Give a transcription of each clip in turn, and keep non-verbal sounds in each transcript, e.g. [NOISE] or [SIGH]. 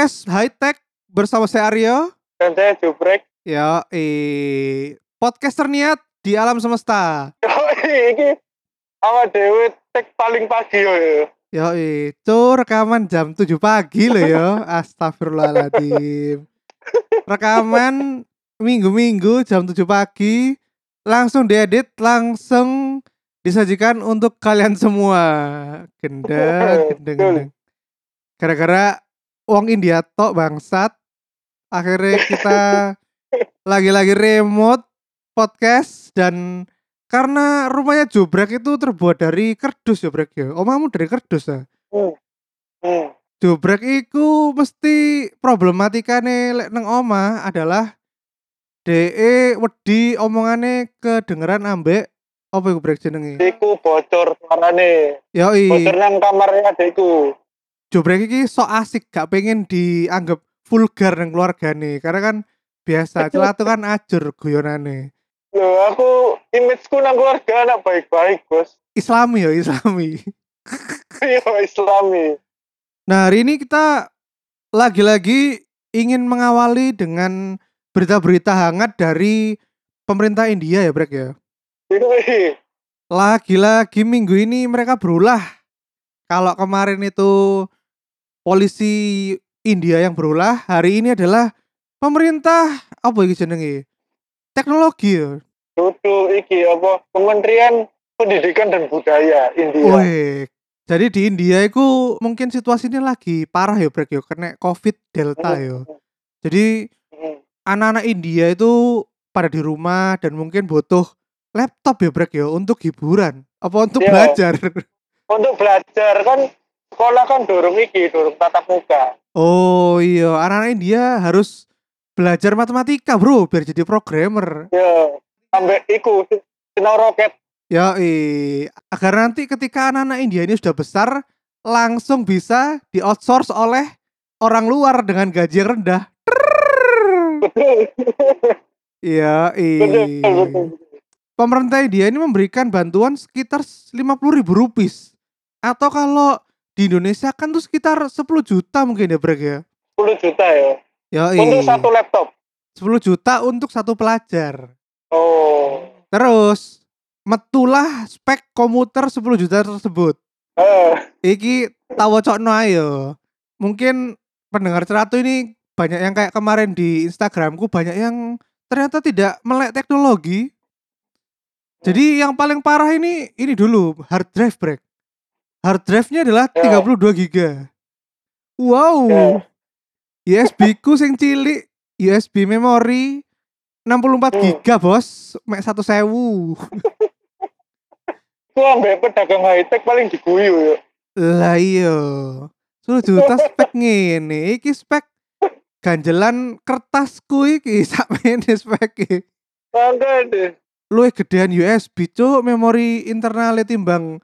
Podcast High Tech bersama saya Aryo. Dan saya jubrek. Ya, eh podcast terniat di alam semesta. Yo, iki awak dewe tek paling pagi yo. yo. Cu rekaman jam 7 pagi loh ya. [LAUGHS] Astagfirullahaladzim. Rekaman minggu-minggu jam 7 pagi langsung diedit, langsung disajikan untuk kalian semua. Gendeng, gendeng, gendeng. Gara-gara uang India tok bangsat. Akhirnya kita [LAUGHS] lagi-lagi remote podcast dan karena rumahnya Jobrek itu terbuat dari kerdus Jobrek ya. Omamu dari kerdus ya. Hmm. Hmm. Jobrek iku mesti problematikane lek nang omah adalah DE wedi omongane kedengeran ambek apa iku brek jenenge? Iku bocor suarane. Yoi. Bocor nang kamarnya adekku. Jobrek iki sok asik gak pengen dianggap vulgar nang keluargane karena kan biasa celatu kan ajur guyonane. Loh, aku imageku nang keluarga anak baik-baik, Bos. Islami ya Islami. [LAUGHS] Yo Islami. Nah hari ini kita lagi-lagi ingin mengawali dengan berita-berita hangat dari pemerintah India ya Brek ya. Lagi-lagi minggu ini mereka berulah. Kalau kemarin itu polisi India yang berulah, hari ini adalah pemerintah apa iki jenenge? Teknologi ya. Dudu iki apa Kementerian Pendidikan dan Budaya India. Wih. Jadi di India itu mungkin situasinya lagi parah ya Brek ya, kena Covid Delta ya. Jadi Hmm. anak-anak India itu pada di rumah dan mungkin butuh laptop ya Brek ya untuk hiburan apa untuk Iya. belajar. Untuk belajar kan sekolah kan dorong iki, dorong tatap muka. Oh iya, anak-anak India harus belajar matematika, Bro, biar jadi programmer. Ya, sampai iku sinau roket. Ya, agar nanti ketika anak-anak India ini sudah besar, langsung bisa di outsource oleh orang luar dengan gaji yang rendah. Iya, eh. Pemerintah India ini memberikan bantuan sekitar 50 ribu rupiah. Atau kalau di Indonesia kan tuh sekitar 10 juta mungkin ya, Brek ya. 10 juta ya. Ya, Untuk satu laptop. 10 juta untuk satu pelajar. Oh. Terus metulah spek komuter 10 juta tersebut. Eh, Iki tahu cokno ayo. Mungkin pendengar ceratu ini banyak yang kayak kemarin di Instagramku banyak yang ternyata tidak melek teknologi. Jadi yang paling parah ini ini dulu hard drive break. Hard drive-nya adalah Ya. 32 giga. Wow. Ya. USB ku sing cilik, USB memori 64 Hmm. giga, Bos. Mek 1000. Ku ambek pedagang high tech paling diguyu ya. Lah iya. 10 juta [LAUGHS] spek ngene. Iki spek ganjelan kertasku iki [LAUGHS] sakmene spek Bangga deh. Luwih gedean USB cuk memori internalnya timbang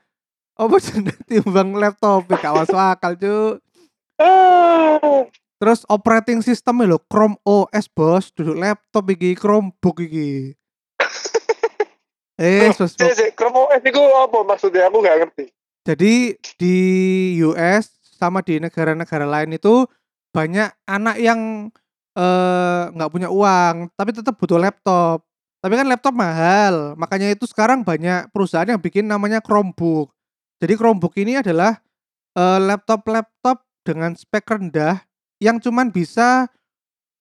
apa [LAUGHS] jenenge timbang laptop gak masuk akal cuk. [LAUGHS] Terus operating systemnya lho Chrome OS bos duduk laptop iki Chromebook iki. [LAUGHS] eh, sus, Chrome OS itu apa maksudnya? Aku gak ngerti. Jadi di US sama di negara-negara lain itu banyak anak yang eh, nggak punya uang tapi tetap butuh laptop. Tapi kan laptop mahal, makanya itu sekarang banyak perusahaan yang bikin namanya Chromebook. Jadi Chromebook ini adalah eh, laptop-laptop dengan spek rendah yang cuman bisa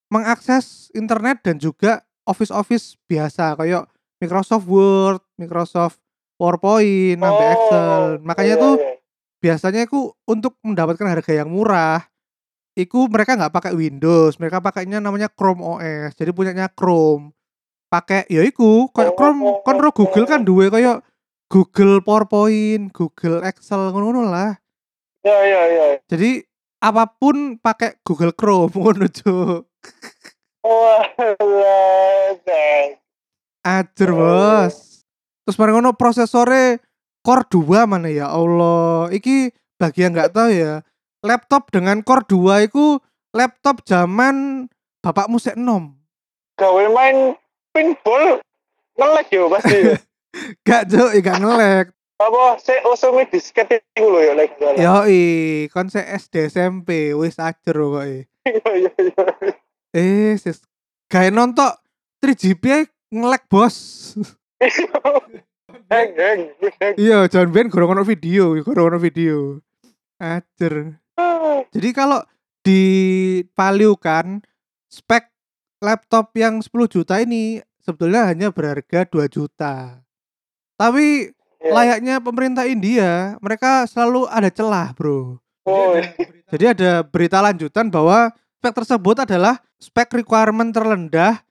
mengakses internet dan juga office-office biasa kayak Microsoft Word, Microsoft PowerPoint, sampai Oh, Excel. Makanya iya, tuh iya. biasanya itu untuk mendapatkan harga yang murah iku mereka nggak pakai Windows mereka pakainya namanya Chrome OS jadi punyanya Chrome pakai ya iku kayak Chrome Oh. kan ro Google kan duwe kayak Google PowerPoint Google Excel ngono lah Ya, ya, ya. jadi apa pun pakai Google Chrome [LAUGHS] ngono Cuk. Wah. Ajar bos terus bareng ngono prosesornya Core 2 mana ya Allah iki bagi yang nggak tahu ya laptop dengan Core 2 itu laptop zaman bapakmu sek enom Gawe main pinball ngelek ya pasti. [LAUGHS] gak jauh ya gak ngelek apa sik usumi disket iku lho ya lek salah. Yoi, kon se SD SMP wis ajer kok. e. Iya iya iya. Eh, sis. Gawe nonton 3GP ae ngelek, Bos. [LAUGHS] Heng heng. Iya, John Ben gorong ono video, gorong ono video. Ajer. Jadi kalau dipaliukan spek laptop yang 10 juta ini sebetulnya hanya berharga 2 juta. Tapi Iya. layaknya pemerintah India, mereka selalu ada celah, Bro. Oh, [LAUGHS] Jadi ada berita lanjutan bahwa spek tersebut adalah spek requirement terendah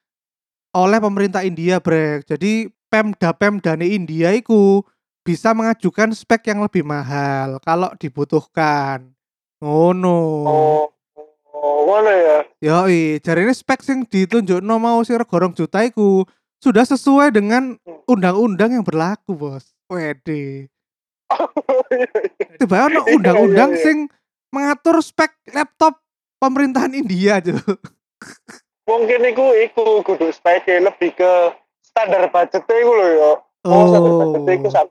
oleh pemerintah India, Brek. Jadi Pemda-Pemda India itu bisa mengajukan spek yang lebih mahal kalau dibutuhkan. Ngono. oh, oh, ngono ya. Yoi, jarine spek sing ditunjukno mau sing rega rong juta iku sudah sesuai dengan undang-undang yang berlaku, Bos. Wede. [LAUGHS] Tiba ono Iya, undang-undang iya, iya. sing mengatur spek laptop pemerintahan India, [LAUGHS] Cuk. Mungkin iku iku kudu speke lebih ke standar budget iku lho ya. Oh, standar budget iku sak.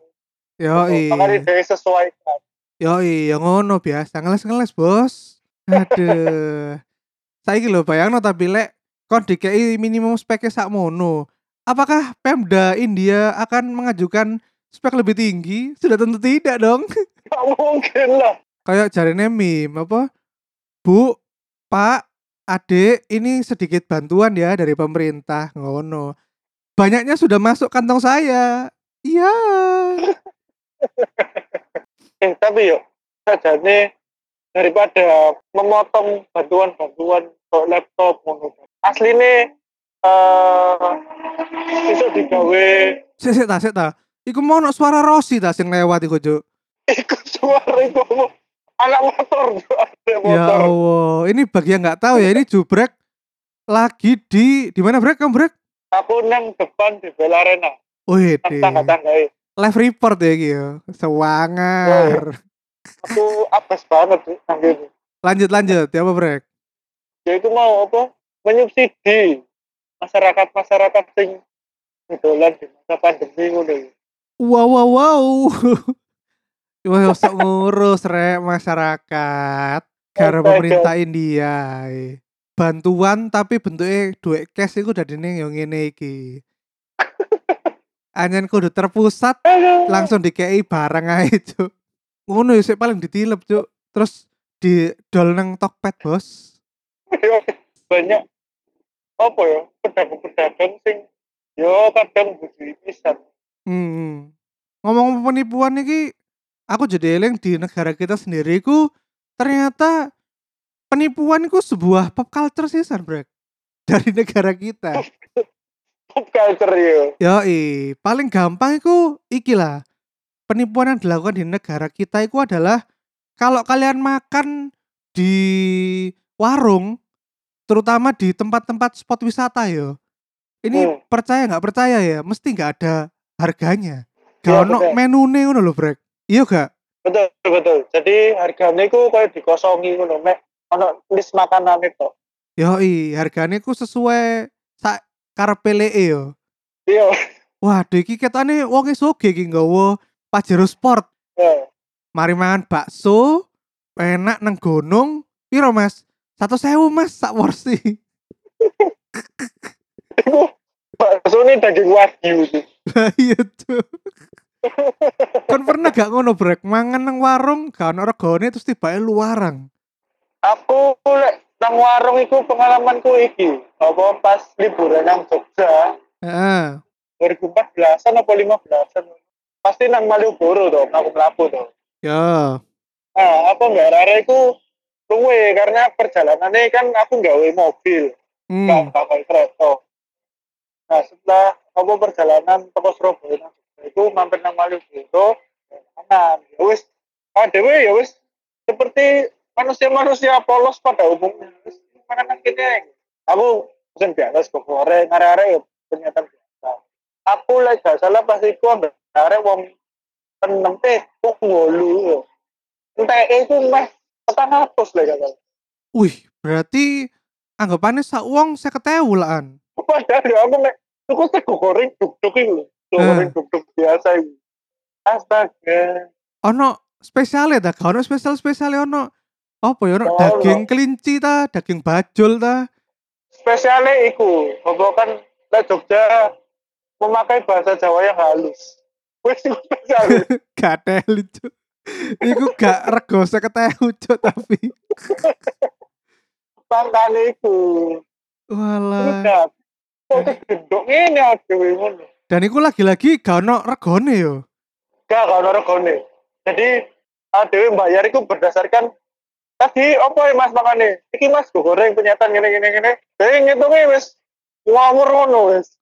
Yoi. Makanya dia sesuaikan. Yoi, ya ngono biasa ngeles-ngeles, Bos. Aduh. [LAUGHS] Saiki lho bayangno tapi lek kon dikei minimum speknya sakmono. Apakah Pemda India akan mengajukan spek lebih tinggi? Sudah tentu tidak dong. [LAUGHS] Gak mungkin lah. Kayak jarine meme apa? Bu, Pak, Adik, ini sedikit bantuan ya dari pemerintah. Ngono. Banyaknya sudah masuk kantong saya. Iya. [LAUGHS] Eh tapi yuk, sajane daripada memotong bantuan-bantuan laptop ngono. Asline eh itu digawe Sik ta, sik ta. Iku mau ono suara Rossi ta sing lewat iku, Cuk. ikut suara mau anak motor Ya motor. Allah, ini bagi yang nggak tahu ya, ini jubrek lagi di di mana brek kamu brek? Aku nang depan di Bella Arena. Wih, Tangga-tangga live report ya gitu. Sewangar. Aku apes banget sih nang. Lanjut lanjut, ya apa brek? Dia itu mau apa? Menyubsidi masyarakat-masyarakat sing dolan di masa pandemi ngono. ya. Wow wow wow. [LAUGHS] Wah, sok ngurus rek masyarakat. Karena pemerintah India. Bantuan tapi bentuknya duit cash itu udah dene yang ngene iki. [LAUGHS] Anyen kudu terpusat langsung dikei barang aja cuk ngono ya sik paling ditilep cuk terus di dol nang Tokped bos [LAUGHS] banyak apa ya pedagang-pedagang sing yo kadang budi pisan. hmm. ngomong penipuan iki aku jadi eling di negara kita sendiri ku ternyata penipuan itu sebuah pop culture sih brek [LAUGHS] dari negara kita Pop culture yo. Yoi, paling gampang itu iki lah. Penipuan yang dilakukan di negara kita itu adalah kalau kalian makan di warung, terutama di tempat-tempat spot wisata yo. Ini Hmm. percaya nggak percaya ya, mesti nggak ada harganya. Iya, Gak ono betul. menu nih ngono lho, Brek. Iya gak? Betul betul. Jadi harganya ku kayak dikosongi ngono mek ono list makanan itu. Yoi, harganya ku sesuai sak karepe leke yo. Iya. Waduh, iki ketane wonge soge iki nggawa Pajero Sport. Ya. mari mangan bakso enak nang gunung piro mas satu sewu mas sak porsi Iku bakso ini daging wagyu sih. lah iya tuh kan pernah gak ngono brek mangan nang warung gak ono regane terus tiba luarang Aku lek nang warung iku pengalamanku iki. Apa pas liburan nang Jogja Heeh. 2014an apa 15an. Pasti nang Malioboro tuh, aku melapu tuh. ya Nah, apa nggak rara iku luwe karena perjalanannya kan aku nggawe mobil, nggak hmm. pakai kereta. Nah, setelah apa perjalanan toko Surabaya iku mampir nang Malioboro, kanan. Ya wis, ah dewe ya wis seperti manusia-manusia polos pada umumnya. Wis makan nang kene. Aku pesen biasa sego goreng, arek-arek ya ternyata biasa. Aku lek gak salah pas iku ambek arek wong enam teh wong ngolu. Entek itu meh lek gak salah. wih berarti anggapannya sak uang saya ketewulaan Padahal [LAUGHS] ya aku nek tuku sego goreng duk-duk iku lho. Sego Eh. goreng duk-duk biasa iku. Astaga. Ono spesialnya ta, gak ono spesial spesialnya ono apa ya ono daging kelinci ta, daging bajul ta. Spesialnya iku, apa kan di Jogja memakai bahasa Jawa yang halus. Wes spesial. [LAUGHS] Gak teli cuk. Iku gak rego seketehu cuk tapi. Makane iku. Walah. gendok ngene adewe ngono. Dan iku lagi-lagi gak ono regone yo. Gak gak ono regone. Jadi adewe bayar iku berdasarkan tadi apa ya Mas makane? Iki Mas goreng penyetan ngene ngene ngene. Jadi ngitungnya wis ngawur ngono wis.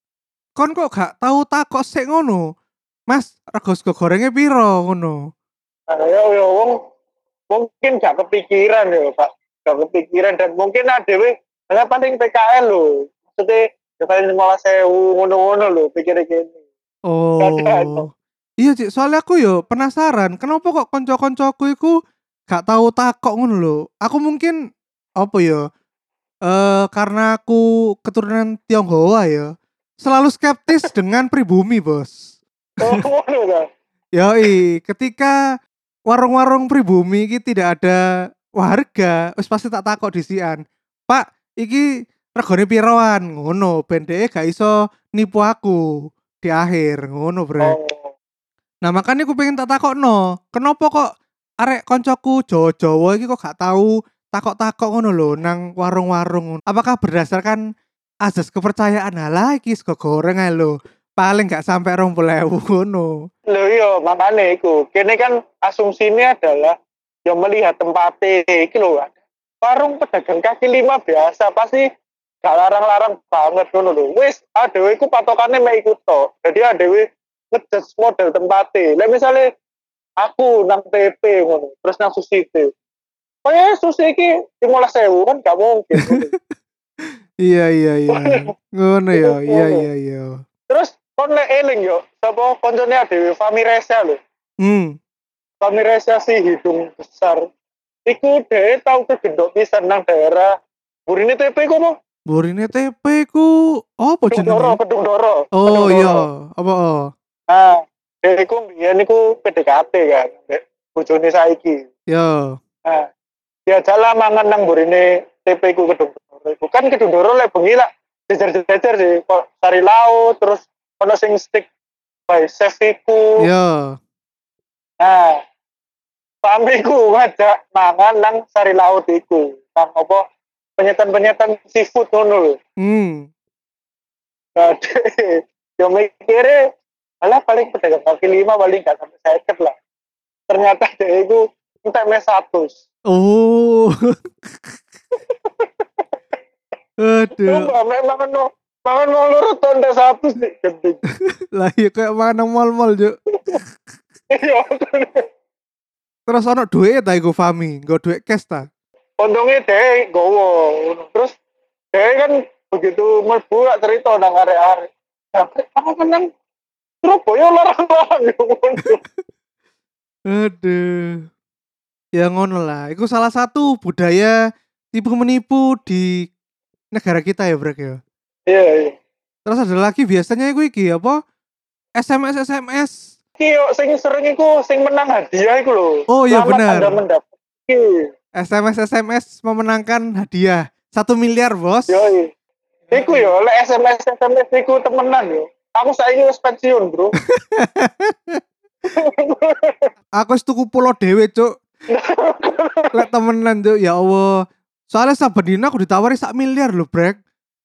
Kon kok gak tahu takok sik ngono. Mas, rego sego gorengnya piro ngono. Nah, ya ya wong mungkin gak kepikiran ya Pak. Gak kepikiran dan mungkin adewe hanya paling PKL lho. Maksudnya ya paling lima sewu ngono-ngono lho pikir gini. Oh. Ada. Iya, Cik, soalnya aku yo penasaran, kenapa kok konco-koncoku iku gak tahu takok ngono lho. Aku mungkin apa ya? Eh karena aku keturunan Tionghoa ya. Selalu skeptis dengan pribumi, Bos. Oh, kan. [LAUGHS] Yoi, ketika warung-warung pribumi iki tidak ada warga, wis pasti tak takok disian. Pak, iki regane piroan? Ngono, ben dhek gak iso nipu aku di akhir, ngono, Bre. Oh. Nah, makanya aku pengen tak takokno, kenapa kok arek koncoku Jawa-Jawa iki kok gak tahu takok-takok ngono lho nang warung-warung. Apakah berdasarkan azas kepercayaan halah iki sego goreng ae lho. Paling gak sampai 20.000 ngono. Lho iya, makane iku. Kene kan asumsinya adalah yang melihat tempatnya iki lho. Warung pedagang kaki lima biasa pasti gak larang-larang banget ngono lho. Wis adewe iku patokannya mek iku tok. Jadi adewe ngejudge model tempatnya. Lah misalnya aku nang TP ngono, terus nang sushi itu. Kayak sushi iki 15.000 kan gak mungkin. [LAUGHS] Iya iya iya. [LAUGHS] Ngono ya. Iya iya iya. terus kon lek eling yo, sapa koncone adewe Fami Reza lho. Hmm. Pamiresa si hidung besar. Iku deh tahu ke gendok pisan nang daerah Burine TP ku apa? Burine TP ku apa Kedung Doro, jenenge? Kedung Doro. Oh iya, apa oh. Nah, dia iku mbiyen iku PDKT kan, bojone saiki. Yo. Nah, dia jalan mangan nang burine TP ku Kedung Doro. Iku kan Kedung Doro lek bengi lah jejer-jejer sih, kok sari laut terus ono sing stick by chef iku. Yo. Nah, pamiku ngajak mangan nang sari laut iku. Nang apa penyetan-penyetan seafood ngono lho. Hmm. Nah, yo mikirnya alah paling pedagang kaki lima paling gak sampai seket lah. Ternyata dia itu entek mes satu. Oh. [LAUGHS] [LAUGHS] Aduh. Memang no mangan mau lurut entek satu sih gending. [LAUGHS] Lah iya kayak mana mall-mall, Juk. Iya, Terus ono duit ta iku Fami, nggo duit cash ta. untungnya dia gowo. Terus dia kan begitu mlebu gak cerita nang arek-arek. Kan nang Surabaya larang-larang. [LAUGHS] Aduh. Ya ngono lah. Iku salah satu budaya tipu menipu di negara kita ya, Brek ya. Iya, iya. Terus ada lagi biasanya iku iki apa? SMS SMS. Yo sing sering iku sing menang hadiah iku lho. Oh, iya, benar. Anda mendapat. SMS SMS memenangkan hadiah satu miliar bos. Yo, iya. Iku yo lek SMS SMS iku temenan yo. Aku saiki wis pensiun, Bro. [LAUGHS] Aku wis tuku pulau dewe cuk. [LAUGHS] Lek temenan cuk ya Allah. Soalnya saben dina aku ditawari sak miliar lho brek.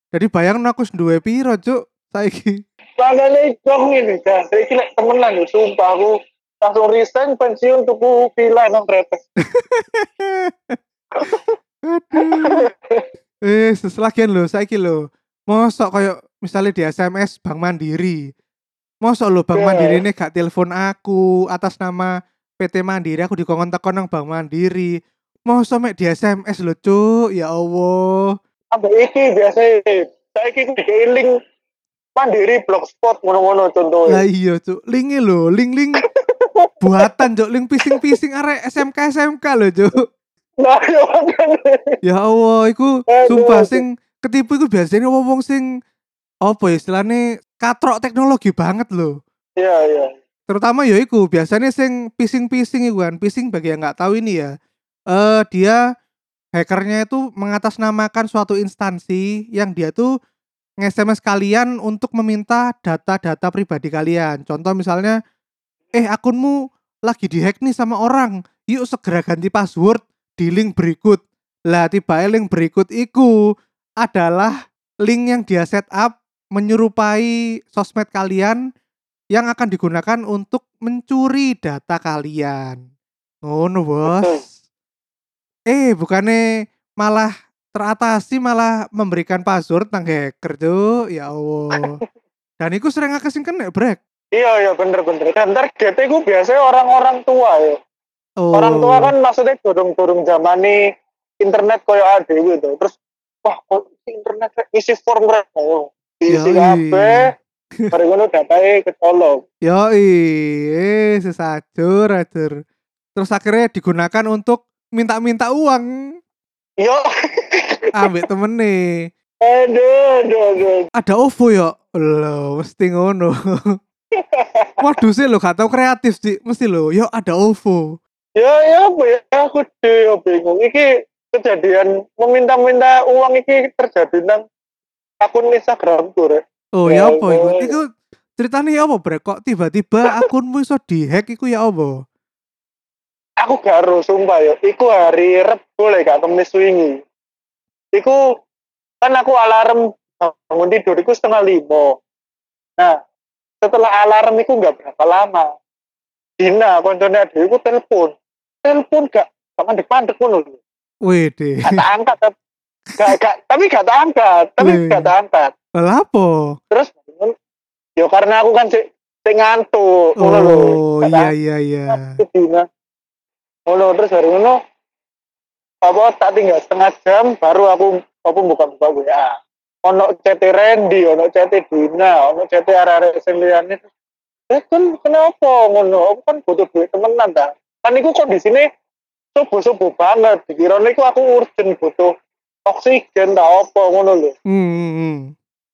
Jadi bayang aku duwe piro cuk saiki. Makanya dong ini kan. Saiki lek temenan yo sumpah aku langsung resign pensiun tuku villa nang Tretes. Aduh. Eh, seselagian lho saiki lho. Mosok kayak misalnya di SMS Bank Mandiri. Mosok lho Bank Iya. Mandiri ini gak telepon aku atas nama PT Mandiri aku dikongkon tekon nang Bank Mandiri. Mosok mek di SMS lho cuk, ya Allah. Ambek iki biasa saiki ku dikeling mandiri blogspot ngono-ngono Lah contohnya. iya cuk, linke lho, link-link [LAUGHS] buatan cuk, link pising-pising arek SMK SMK lho cuk. Nah, makanya. Ya Allah, iku sumpah sing ketipu iku biasanya wong sing apa ya istilahnya katrok teknologi banget loh. Iya, iya. terutama ya iku biasanya sing phishing-phishing iku kan. Phishing bagi yang nggak tahu ini ya. Eh dia hackernya itu mengatasnamakan suatu instansi yang dia tuh nge-SMS kalian untuk meminta data-data pribadi kalian. Contoh misalnya, eh akunmu lagi dihack nih sama orang, yuk segera ganti password di link berikut. Lah tiba link berikut iku adalah link yang dia set up menyerupai sosmed kalian yang akan digunakan untuk mencuri data kalian. Ngono, Bos. Eh, bukannya malah teratasi malah memberikan password nang hacker tuh. Ya Allah. Dan itu sering akeh sing kena brek. Iya iya bener bener. Dan targetnya gue biasanya orang-orang tua ya. Oh. Orang tua kan maksudnya turung-turung zaman nih internet koyo ada gitu. Terus wah kok internet isi form. Oh, isi Yoi. kabeh. Mari ngono datanya ketolong. Yo eh sesajur ajur. Terus akhirnya digunakan untuk minta-minta uang Yo, ambek temen nih. aduh, aduh, aduh. Ada OVO ya? Loh, mesti ngono. Modusnya lo gak tau kreatif sih, mesti lo. Yo ada OVO. Ya, ya, apa ya? Aku ya bingung. Iki kejadian meminta-minta uang iki terjadi nang akun Instagram tuh, Rek. Oh Ya ya apa iku? Ceritanya ya apa brek? Kok tiba-tiba akunmu iso dihack iku ya apa? Aku garo sumpah ya. Iku hari Rebo lek gak kemis wingi. Iku kan aku alarm bangun tidur iku setengah lima. Nah, setelah alarm iku nggak berapa lama. Dina koncone ada iku telepon. Telepon gak gak mandek-mandek ngono lho. Wih deh. Gak angkat tapi gak, gak, tapi gak tak angkat, tapi Wih. gak tak angkat. Lah apa? Terus ya karena aku kan sik ngantuk. Oh Gak iya iya iya. Aku dina. Ngono terus hari ngono apa tak tinggal setengah jam baru aku apa buka-buka WA. Ono chat Randy, ono chat Dina, ono chat arek-arek sing liyane. Eh kan kenapa ngono? Aku kan butuh duit temenan ta. Kan iku kondisine subuh-subuh banget. Dikirane iku aku urgent butuh oksigen ta apa ngono lho. Hmm, hmm, hmm.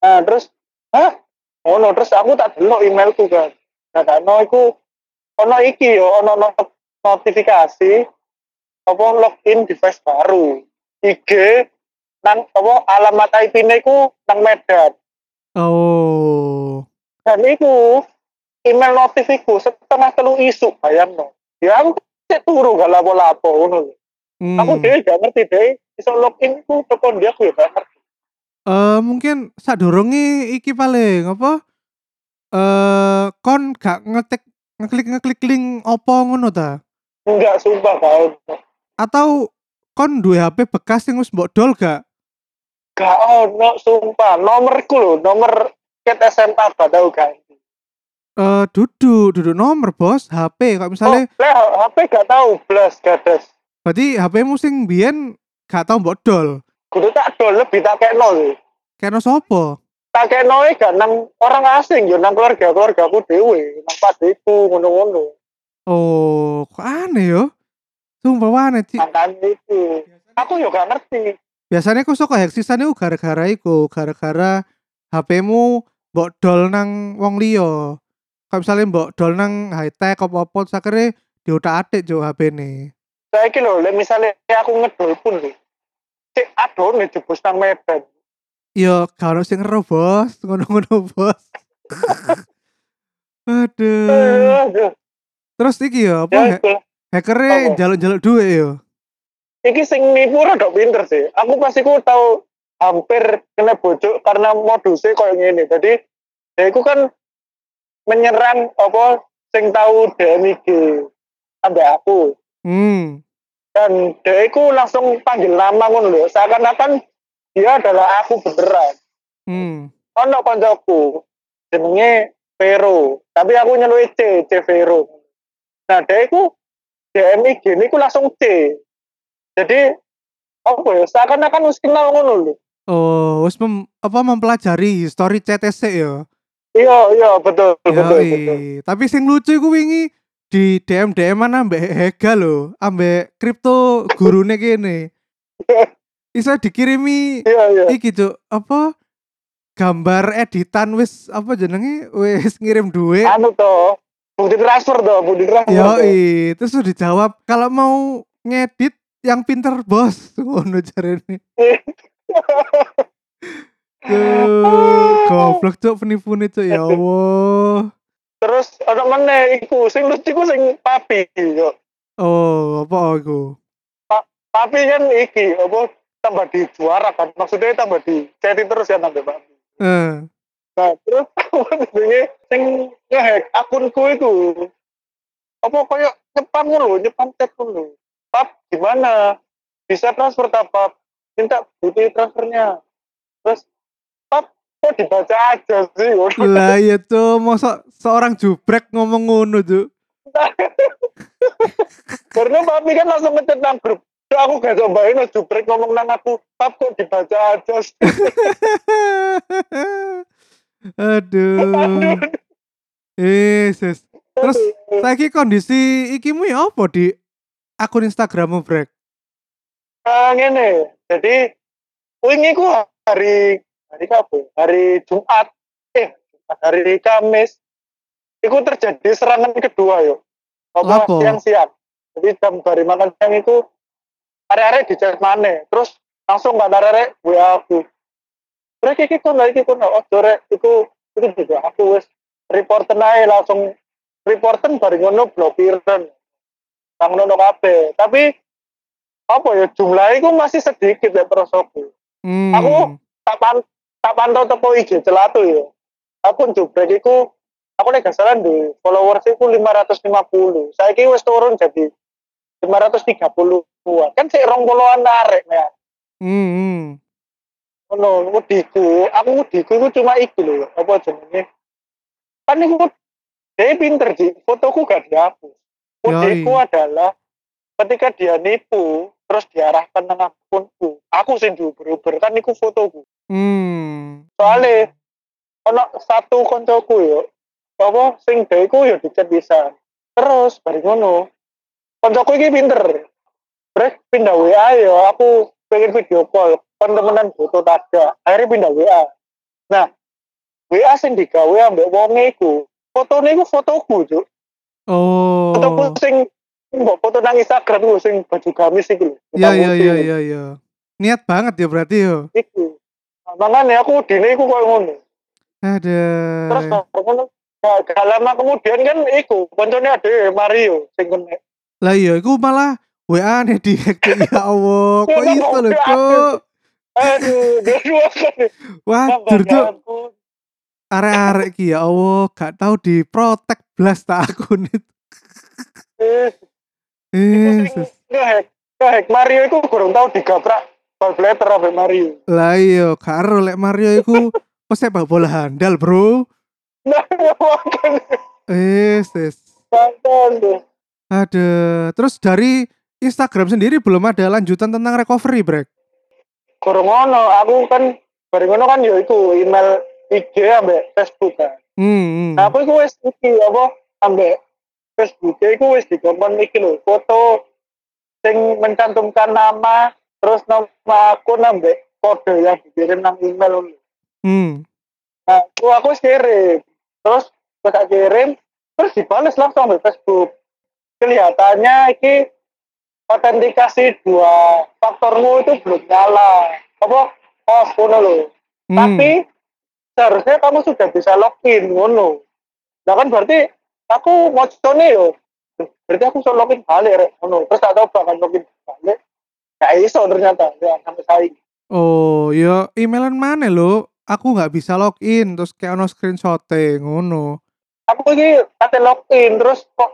Nah, terus hah? Ono terus aku tak delok emailku kan. Nah, karena iku ono iki yo ono not- notifikasi apa login device baru. IG nang apa alamat IP-ne iku nang Medan. Oh. Dan iku email notif iku setengah telu isu bayangno. Ya aku cek turu gak lapo-lapo ngono. Hmm. Aku dhewe gak ngerti deh iso login ku telepon dia aku ya gak ngerti. Eh mungkin sadurunge iki paling apa? Eh kon gak ngetik ngeklik ngeklik link opo ngono ta? Enggak sumpah kau. Atau kon duwe HP bekas sing wis mbok dol gak? Gak ono sumpah nomorku lho nomor ket SMA gak tau ganti. Eh duduk duduk nomor bos HP kok Oh, misalnya le HP gak tau blas gadas. berarti HP-mu sing biyen gak tau mbok dol. Kudu tak dol lebih tak kekno lho. Kena sopo? Tak kekno e gak nang orang asing yo nang keluarga-keluarga aku dhewe, nang padeku ngono-ngono. Oh, aneh yo. Sumpah aneh Ci. Mantan itu. Aku yo gak ngerti. Biasanya aku suka hack sisan iku gara-gara iku, gara-gara HP-mu mbok dol nang wong liya. Kayak misalnya mbok dol nang high tech apa-apa terus akhirnya diutak-atik jo HP-ne. Saiki lho, lek misale aku ngedol pun lho. Cek adone jebus nang Medan. Yo, ono sing ngero, Bos. Ngono-ngono, Bos. [LAUGHS] Aduh. Terus iki yo, apa ya. Hackernya jaluk-jaluk duit yo. iki sing nipu rada pinter sih. Aku pasti ku tahu hampir kena bojok karena modusnya kayak gini. Jadi dia itu kan menyerang apa sing tahu DMIG sampai aku Hmm. dan dia itu langsung panggil nama ngono lho. Seakan-akan dia adalah aku beneran. Hmm. Ono koncoku jenenge Vero, tapi aku nyeluk C, C Vero. Nah, dia itu DMIG ini ku langsung C. Jadi apa ya seakan-akan wis kenal ngono lho. Oh, wis mem, apa mempelajari histori CTC yo. Iya, iya, betul, betul, Yoi. betul. Tapi sing lucu iku wingi di DM DM mana ambek Hega lho, ambek kripto gurune kene. [LAUGHS] Bisa dikirimi Iya, iya. iki cuk, apa gambar editan wis apa jenenge wis ngirim duit Anu toh, bukti transfer tuh bukti transfer Yo, tuh. terus udah dijawab kalau mau ngedit yang pinter bos. [LAUGHS] Ngono jarene. Tuh, goblok cuk penipune cuk ya Allah. terus ada mana iku sing lucu iku sing papi yo Oh, apa aku? papi kan iki apa tambah di juara kan maksudnya tambah di chatting terus ya tambah papi Eh, nah terus [LAUGHS] ini sing ngehack akunku itu. Apa koyo nyepam lho nyepam chat lho. Pap gimana? Bisa transfer tak pap minta bukti transfernya. Terus pap kok dibaca aja sih? [LAUGHS] Lah ya tuh masa seorang jubrek ngomong ngono cuk. [LAUGHS] karena papi kan langsung ngechat nang grup. Cuk, aku gak cobain lo jubrek ngomong nang aku. Pap kok dibaca aja sih Aduh. Yesus. Terus saiki kondisi ikimu ya apa di akun Instagrammu, Brek? Ah, ngene. Jadi wingi ku hari hari apa? Hari Jumat. Eh, hari Kamis. Iku terjadi serangan kedua yo. Apa siang-siang. Jadi jam dari makan siang itu arek-arek di chat mana. Terus langsung gak ada arek WA aku. Rek iki kon iki kon oh rek iku itu juga aku wis reporten ae langsung reporten bareng ngono blokiran. Nang ngono kabeh. Tapi apa ya jumlahnya itu masih sedikit ya terus aku Hmm. Aku- tak pan tak pantau teko IG celatu ya akun jubrek iku aku nek gak salah di followers iku 550 saiki wis turun jadi 530 kan sik rong puluhan arek ya Hmm, hmm. Ngono wediku aku wediku iku cuma iki lho apa jenenge? Kan iku dia pinter sih fotoku gak dihapus. Wediku adalah ketika dia nipu terus diarahkan nang akunku aku sing diuber-uber kan iku fotoku. Hmm. soalnya ono satu koncoku yo apa sing dia iku yo dicat bisa. Terus bari ngono koncoku iki pinter. Brek pindah WA yo aku pengen video call kon temenan foto tada akhirnya pindah WA nah WA sing digawe ambek wonge iku fotone iku fotoku cuk Oh. fotoku sing mbok foto nang Instagram ku sing baju gamis iku lho Iya, iya, iya, iya, iya. Niat banget ya berarti yo. iku nah, makanya aku dine iku koyo ngono terus Ada. baru ngono gak, gak lama kemudian kan iku koncone ada Mario sing kena Lah iya, iku malah WA nih di ya Allah. Kok lho, iya. Cuk? Aduh dua Waduh, Cuk. Arek-arek ki ya Allah, gak tahu di protek blas tak akun itu. Yesus. ngehack ngehack Mario iku kurang tahu digabrak bal blater sampai Mario Lah iya, karo lek Mario iku pesepak bola handal, Bro. nah makan tuh Ada. Terus dari Instagram sendiri belum ada lanjutan tentang recovery, Brek. Kurang ngono aku kan bareng ngono kan ya iku email IG ambek Facebook kan Hmm. Nah, aku iku wis iki apa ambek Facebook iku wis dikompon iki lho, foto sing mencantumkan nama terus nama akun ambek kode yang dikirim nang email lho. Hmm. Nah, aku aku kirim. Terus tak kirim terus dibales langsung ambek Facebook. Kelihatannya iki autentikasi dua faktormu itu belum nyala. Apa? Off ngono lho. Hmm. Tapi seharusnya kamu sudah bisa login ngono. Nah kan berarti aku mau yo. Berarti aku bisa login balik rek ngono. Terus tak coba kan login balik. Gak iso ternyata ya sampai saya. Oh, ya emailan mana lo? Aku nggak bisa login terus kayak ono screenshot ngono. Aku ini kate login terus kok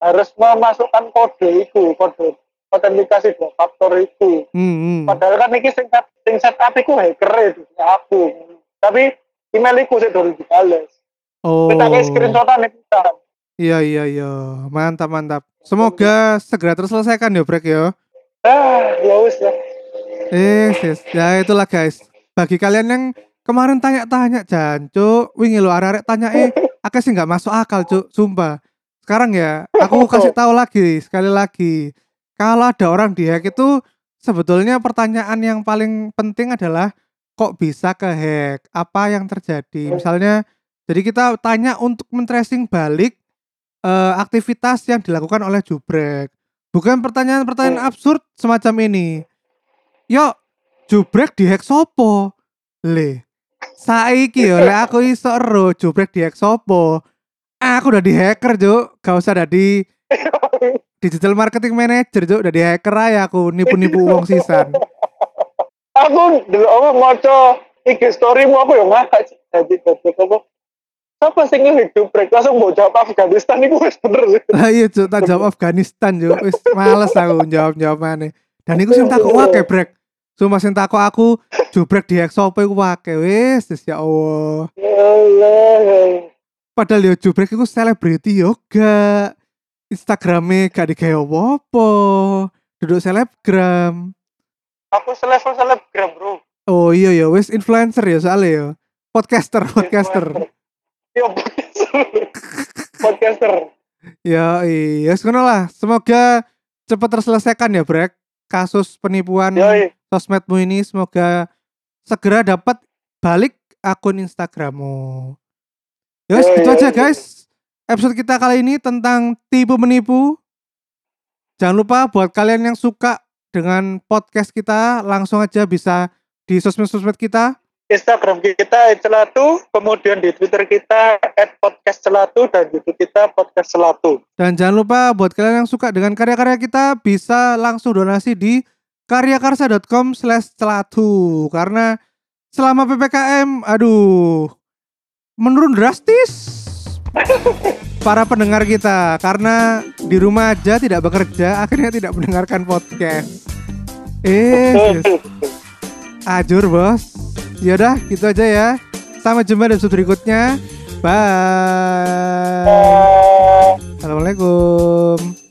harus memasukkan kode itu, kode autentikasi dua faktor itu. Hmm. hmm. Padahal kan ini sing, sing setup iku hacker itu aku. Tapi email iku sih dulu dibales. Oh. Kita kayak screenshotan bisa. Iya iya iya. Mantap mantap. Semoga segera terselesaikan ya, Brek ya. Ah, ya wis lah. Eh, yes. ya itulah guys. Bagi kalian yang kemarin tanya-tanya Jancu, wingi lo arek-arek tanya eh, [LAUGHS] akeh sih nggak masuk akal, Cuk, sumpah. Sekarang ya, aku kasih tahu lagi sekali lagi. Kalau ada orang dihack itu sebetulnya pertanyaan yang paling penting adalah kok bisa ke hack? Apa yang terjadi? Misalnya jadi kita tanya untuk men-tracing balik eh, aktivitas yang dilakukan oleh jubrek. Bukan pertanyaan-pertanyaan Hmm. absurd semacam ini. Yo, jubrek dihack sopo? Le. Saiki yo, le aku iso ero jubrek dihack sopo. Aku udah di hacker, Juk. Gak usah ada di [LAUGHS] digital marketing manager, Juk. Udah di hacker aja aku nipu-nipu [LAUGHS] uang sisan. aku dulu apa maca IG storymu aku ya ngakak sih. jadi goblok apa siapa sih ngehidup break langsung mau jawab Afghanistan itu wis bener sih Lah iya Cuk, tak jawab Afghanistan Cuk. Wis males aku jawab-jawab maneh. Dan iku sing takok wake brek. Cuma sing takok aku jubrek di Exopo iku wake wis wis, ya Allah. ya Allah Padahal yo jubrek iku selebriti yo gak. Instagramnya gak digawe apa-apa. Duduk selebgram. aku selevel selebgram bro Oh iya ya wis influencer ya soalnya ya. Podcaster, podcaster. Yo podcaster podcaster Ya iya, sekono lah. Semoga cepat terselesaikan ya, Brek. Kasus penipuan Yoi. sosmedmu ini semoga segera dapat balik akun Instagrammu. Ya, Yoi, gitu yoi, aja guys. Episode kita kali ini tentang tipu menipu. Jangan lupa buat kalian yang suka dengan podcast kita, langsung aja bisa di sosmed-sosmed kita. Instagram kita celatu kemudian di Twitter kita @podcastcelatu dan YouTube kita podcast celatu Dan jangan lupa buat kalian yang suka dengan karya-karya kita bisa langsung donasi di karyakarsa.com slash celatu Karena selama PPKM, aduh, menurun drastis para pendengar kita karena di rumah aja tidak bekerja [LAUGHS] akhirnya tidak mendengarkan podcast. Eh, ajur bos. Yaudah, gitu aja ya. Sampai jumpa di episode berikutnya. Bye. Assalamualaikum.